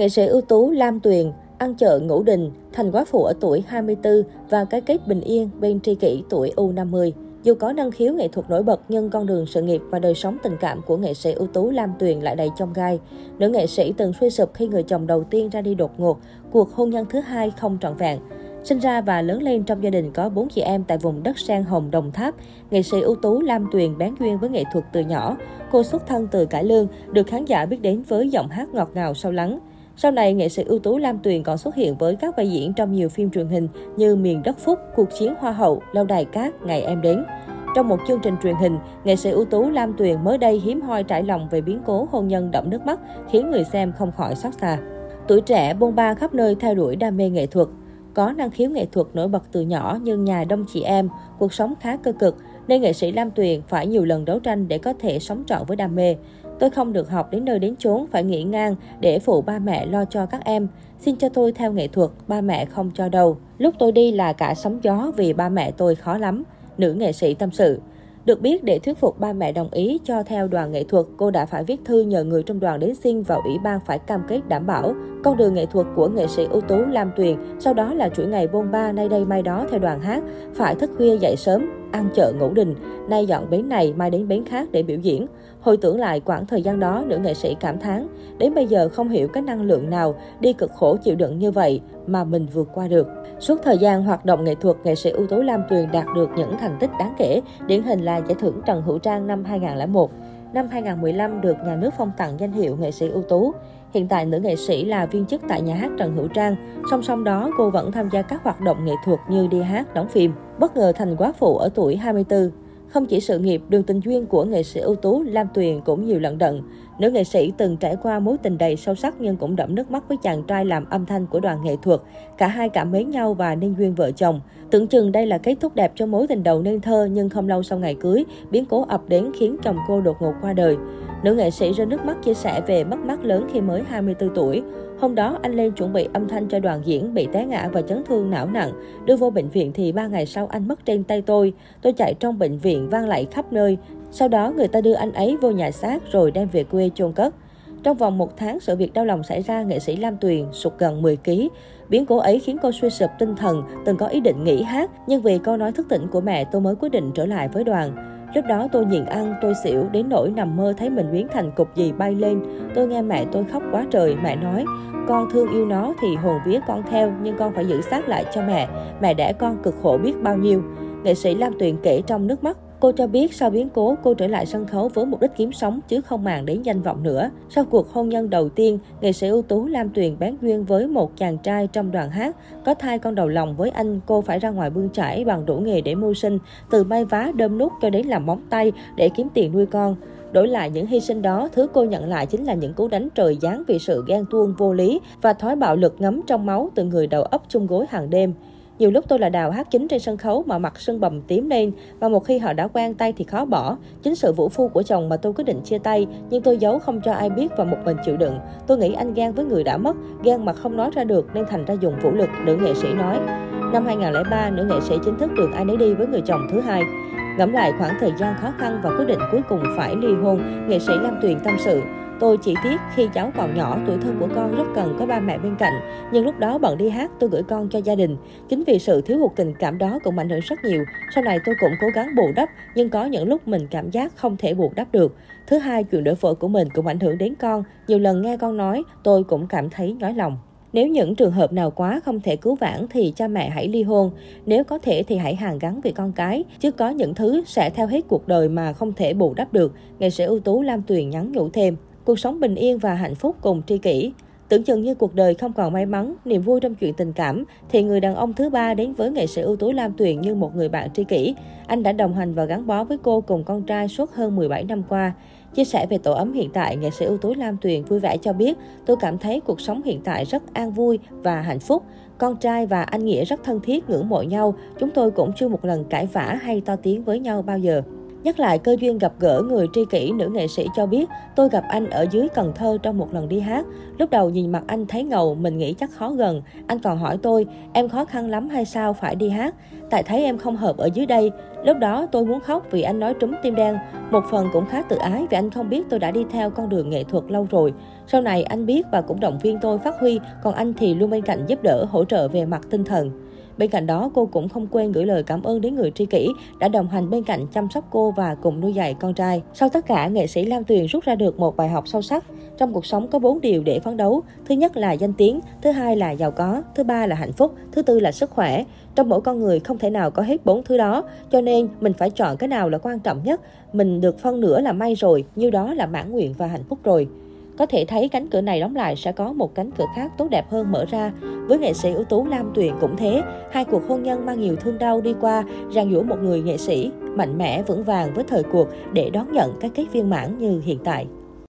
Nghệ sĩ ưu tú Lam Tuyền ăn chợ ngũ đình, thành quá phụ ở tuổi 24 và cái kết bình yên bên tri kỷ tuổi U50. Dù có năng khiếu nghệ thuật nổi bật nhưng con đường sự nghiệp và đời sống tình cảm của nghệ sĩ ưu tú Lam Tuyền lại đầy chông gai. Nữ nghệ sĩ từng suy sụp khi người chồng đầu tiên ra đi đột ngột, cuộc hôn nhân thứ hai không trọn vẹn. Sinh ra và lớn lên trong gia đình có bốn chị em tại vùng đất sen hồng Đồng Tháp, nghệ sĩ ưu tú Lam Tuyền bén duyên với nghệ thuật từ nhỏ. Cô xuất thân từ Cải Lương, được khán giả biết đến với giọng hát ngọt ngào sâu lắng. Sau này, nghệ sĩ ưu tú Lam Tuyền còn xuất hiện với các vai diễn trong nhiều phim truyền hình như Miền đất Phúc, Cuộc chiến Hoa hậu, Lâu đài cát, Ngày em đến. Trong một chương trình truyền hình, nghệ sĩ ưu tú Lam Tuyền mới đây hiếm hoi trải lòng về biến cố hôn nhân đậm nước mắt, khiến người xem không khỏi xót xa. Tuổi trẻ bôn ba khắp nơi theo đuổi đam mê nghệ thuật. Có năng khiếu nghệ thuật nổi bật từ nhỏ nhưng nhà đông chị em, cuộc sống khá cơ cực, nên nghệ sĩ Lam Tuyền phải nhiều lần đấu tranh để có thể sống trọn với đam mê. Tôi không được học đến nơi đến chốn, phải nghỉ ngang để phụ ba mẹ lo cho các em. Xin cho tôi theo nghệ thuật, ba mẹ không cho đâu. Lúc tôi đi là cả sóng gió vì ba mẹ tôi khó lắm. Nữ nghệ sĩ tâm sự. Được biết, để thuyết phục ba mẹ đồng ý cho theo đoàn nghệ thuật, cô đã phải viết thư nhờ người trong đoàn đến xin vào ủy ban phải cam kết đảm bảo con đường nghệ thuật của nghệ sĩ ưu tú Lam Tuyền, sau đó là chuỗi ngày bôn ba nay đây mai đó theo đoàn hát, phải thức khuya dậy sớm, ăn chợ ngũ đình, nay dọn bến này mai đến bến khác để biểu diễn. Hồi tưởng lại quãng thời gian đó, nữ nghệ sĩ cảm thán, đến bây giờ không hiểu cái năng lượng nào đi cực khổ chịu đựng như vậy mà mình vượt qua được. Suốt thời gian hoạt động nghệ thuật, nghệ sĩ ưu tú Lam Tuyền đạt được những thành tích đáng kể, điển hình là giải thưởng Trần Hữu Trang năm 2001. Năm 2015 được nhà nước phong tặng danh hiệu nghệ sĩ ưu tú. Hiện tại, nữ nghệ sĩ là viên chức tại nhà hát Trần Hữu Trang. Song song đó, cô vẫn tham gia các hoạt động nghệ thuật như đi hát, đóng phim. Bất ngờ thành quá phụ ở tuổi 24. Không chỉ sự nghiệp, đường tình duyên của nghệ sĩ ưu tú Lam Tuyền cũng nhiều lận đận. Nữ nghệ sĩ từng trải qua mối tình đầy sâu sắc nhưng cũng đẫm nước mắt với chàng trai làm âm thanh của đoàn nghệ thuật. Cả hai cảm mến nhau và nên duyên vợ chồng. Tưởng chừng đây là kết thúc đẹp cho mối tình đầu nên thơ nhưng không lâu sau ngày cưới, biến cố ập đến khiến chồng cô đột ngột qua đời. Nữ nghệ sĩ rơi nước mắt chia sẻ về mất mát lớn khi mới 24 tuổi. Hôm đó, anh lên chuẩn bị âm thanh cho đoàn diễn bị té ngã và chấn thương não nặng. Đưa vô bệnh viện thì ba ngày sau anh mất trên tay tôi. Tôi chạy trong bệnh viện vang lại khắp nơi. Sau đó, người ta đưa anh ấy vô nhà xác rồi đem về quê chôn cất. Trong vòng một tháng, sự việc đau lòng xảy ra, nghệ sĩ Lam Tuyền sụt gần 10 kg. Biến cố ấy khiến cô suy sụp tinh thần, từng có ý định nghỉ hát, nhưng vì câu nói thức tỉnh của mẹ tôi mới quyết định trở lại với đoàn. Lúc đó tôi nhịn ăn, tôi xỉu, đến nỗi nằm mơ thấy mình biến thành cục gì bay lên. Tôi nghe mẹ tôi khóc quá trời, mẹ nói, con thương yêu nó thì hồn vía con theo, nhưng con phải giữ xác lại cho mẹ. Mẹ đẻ con cực khổ biết bao nhiêu. Nghệ sĩ Lam Tuyền kể trong nước mắt, Cô cho biết sau biến cố, cô trở lại sân khấu với mục đích kiếm sống chứ không màng đến danh vọng nữa. Sau cuộc hôn nhân đầu tiên, nghệ sĩ ưu tú Lam Tuyền bán duyên với một chàng trai trong đoàn hát. Có thai con đầu lòng với anh, cô phải ra ngoài bươn trải bằng đủ nghề để mưu sinh, từ may vá đơm nút cho đến làm móng tay để kiếm tiền nuôi con. Đổi lại những hy sinh đó, thứ cô nhận lại chính là những cú đánh trời giáng vì sự ghen tuông vô lý và thói bạo lực ngấm trong máu từ người đầu ấp chung gối hàng đêm. Nhiều lúc tôi là đào hát chính trên sân khấu mà mặt sưng bầm tím lên và một khi họ đã quen tay thì khó bỏ. Chính sự vũ phu của chồng mà tôi quyết định chia tay, nhưng tôi giấu không cho ai biết và một mình chịu đựng. Tôi nghĩ anh ghen với người đã mất, ghen mà không nói ra được nên thành ra dùng vũ lực, nữ nghệ sĩ nói. Năm 2003, nữ nghệ sĩ chính thức được ai nấy đi với người chồng thứ hai. Ngẫm lại khoảng thời gian khó khăn và quyết định cuối cùng phải ly hôn, nghệ sĩ Lam Tuyền tâm sự. Tôi chỉ tiếc khi cháu còn nhỏ, tuổi thơ của con rất cần có ba mẹ bên cạnh. Nhưng lúc đó bận đi hát, tôi gửi con cho gia đình. Chính vì sự thiếu hụt tình cảm đó cũng ảnh hưởng rất nhiều. Sau này tôi cũng cố gắng bù đắp, nhưng có những lúc mình cảm giác không thể bù đắp được. Thứ hai, chuyện đổi vợ của mình cũng ảnh hưởng đến con. Nhiều lần nghe con nói, tôi cũng cảm thấy nhói lòng. Nếu những trường hợp nào quá không thể cứu vãn thì cha mẹ hãy ly hôn. Nếu có thể thì hãy hàn gắn vì con cái, chứ có những thứ sẽ theo hết cuộc đời mà không thể bù đắp được. Nghệ sĩ ưu tú Lam Tuyền nhắn nhủ thêm cuộc sống bình yên và hạnh phúc cùng tri kỷ. Tưởng chừng như cuộc đời không còn may mắn, niềm vui trong chuyện tình cảm, thì người đàn ông thứ ba đến với nghệ sĩ ưu tú Lam Tuyền như một người bạn tri kỷ. Anh đã đồng hành và gắn bó với cô cùng con trai suốt hơn 17 năm qua. Chia sẻ về tổ ấm hiện tại, nghệ sĩ ưu tú Lam Tuyền vui vẻ cho biết, tôi cảm thấy cuộc sống hiện tại rất an vui và hạnh phúc. Con trai và anh Nghĩa rất thân thiết, ngưỡng mộ nhau. Chúng tôi cũng chưa một lần cãi vã hay to tiếng với nhau bao giờ. Nhắc lại cơ duyên gặp gỡ người tri kỷ nữ nghệ sĩ cho biết, tôi gặp anh ở dưới Cần Thơ trong một lần đi hát. Lúc đầu nhìn mặt anh thấy ngầu, mình nghĩ chắc khó gần. Anh còn hỏi tôi, em khó khăn lắm hay sao phải đi hát? Tại thấy em không hợp ở dưới đây. Lúc đó tôi muốn khóc vì anh nói trúng tim đen. Một phần cũng khá tự ái vì anh không biết tôi đã đi theo con đường nghệ thuật lâu rồi. Sau này anh biết và cũng động viên tôi phát huy, còn anh thì luôn bên cạnh giúp đỡ, hỗ trợ về mặt tinh thần. Bên cạnh đó, cô cũng không quên gửi lời cảm ơn đến người tri kỷ đã đồng hành bên cạnh chăm sóc cô và cùng nuôi dạy con trai. Sau tất cả, nghệ sĩ Lam Tuyền rút ra được một bài học sâu sắc. Trong cuộc sống có bốn điều để phấn đấu. Thứ nhất là danh tiếng, thứ hai là giàu có, thứ ba là hạnh phúc, thứ tư là sức khỏe. Trong mỗi con người không thể nào có hết bốn thứ đó, cho nên mình phải chọn cái nào là quan trọng nhất. Mình được phân nửa là may rồi, như đó là mãn nguyện và hạnh phúc rồi. Có thể thấy cánh cửa này đóng lại sẽ có một cánh cửa khác tốt đẹp hơn mở ra. Với nghệ sĩ ưu tú Lam Tuyền cũng thế, hai cuộc hôn nhân mang nhiều thương đau đi qua, ràng giũa một người nghệ sĩ mạnh mẽ vững vàng với thời cuộc để đón nhận các kết viên mãn như hiện tại.